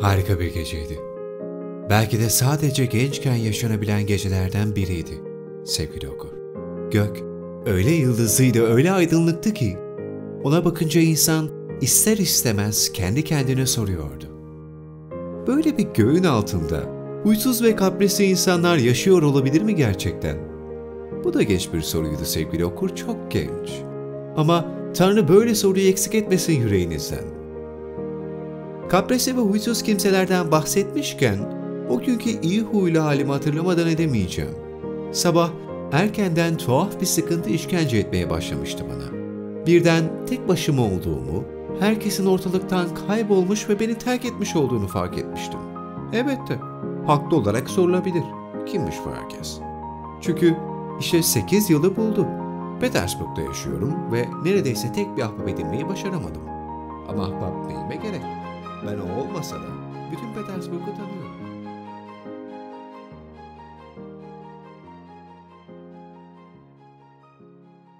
Harika bir geceydi. Belki de sadece gençken yaşanabilen gecelerden biriydi sevgili okur. Gök öyle yıldızıydı, öyle aydınlıktı ki ona bakınca insan ister istemez kendi kendine soruyordu. Böyle bir göğün altında huysuz ve kaprisli insanlar yaşıyor olabilir mi gerçekten? Bu da geç bir soruydu sevgili okur, çok genç. Ama Tanrı böyle soruyu eksik etmesin yüreğinizden. Kaprisli ve huysuz kimselerden bahsetmişken o günkü iyi huylu halimi hatırlamadan edemeyeceğim. Sabah erkenden tuhaf bir sıkıntı işkence etmeye başlamıştı bana. Birden tek başıma olduğumu, herkesin ortalıktan kaybolmuş ve beni terk etmiş olduğunu fark etmiştim. Evet de, haklı olarak sorulabilir. Kimmiş bu herkes? Çünkü işte 8 yılı buldu. Petersburg'da yaşıyorum ve neredeyse tek bir ahbap edinmeyi başaramadım. Ama ahbap neyime gerek? Ben o olmasa da bütün Petersburg'u tanıyorum.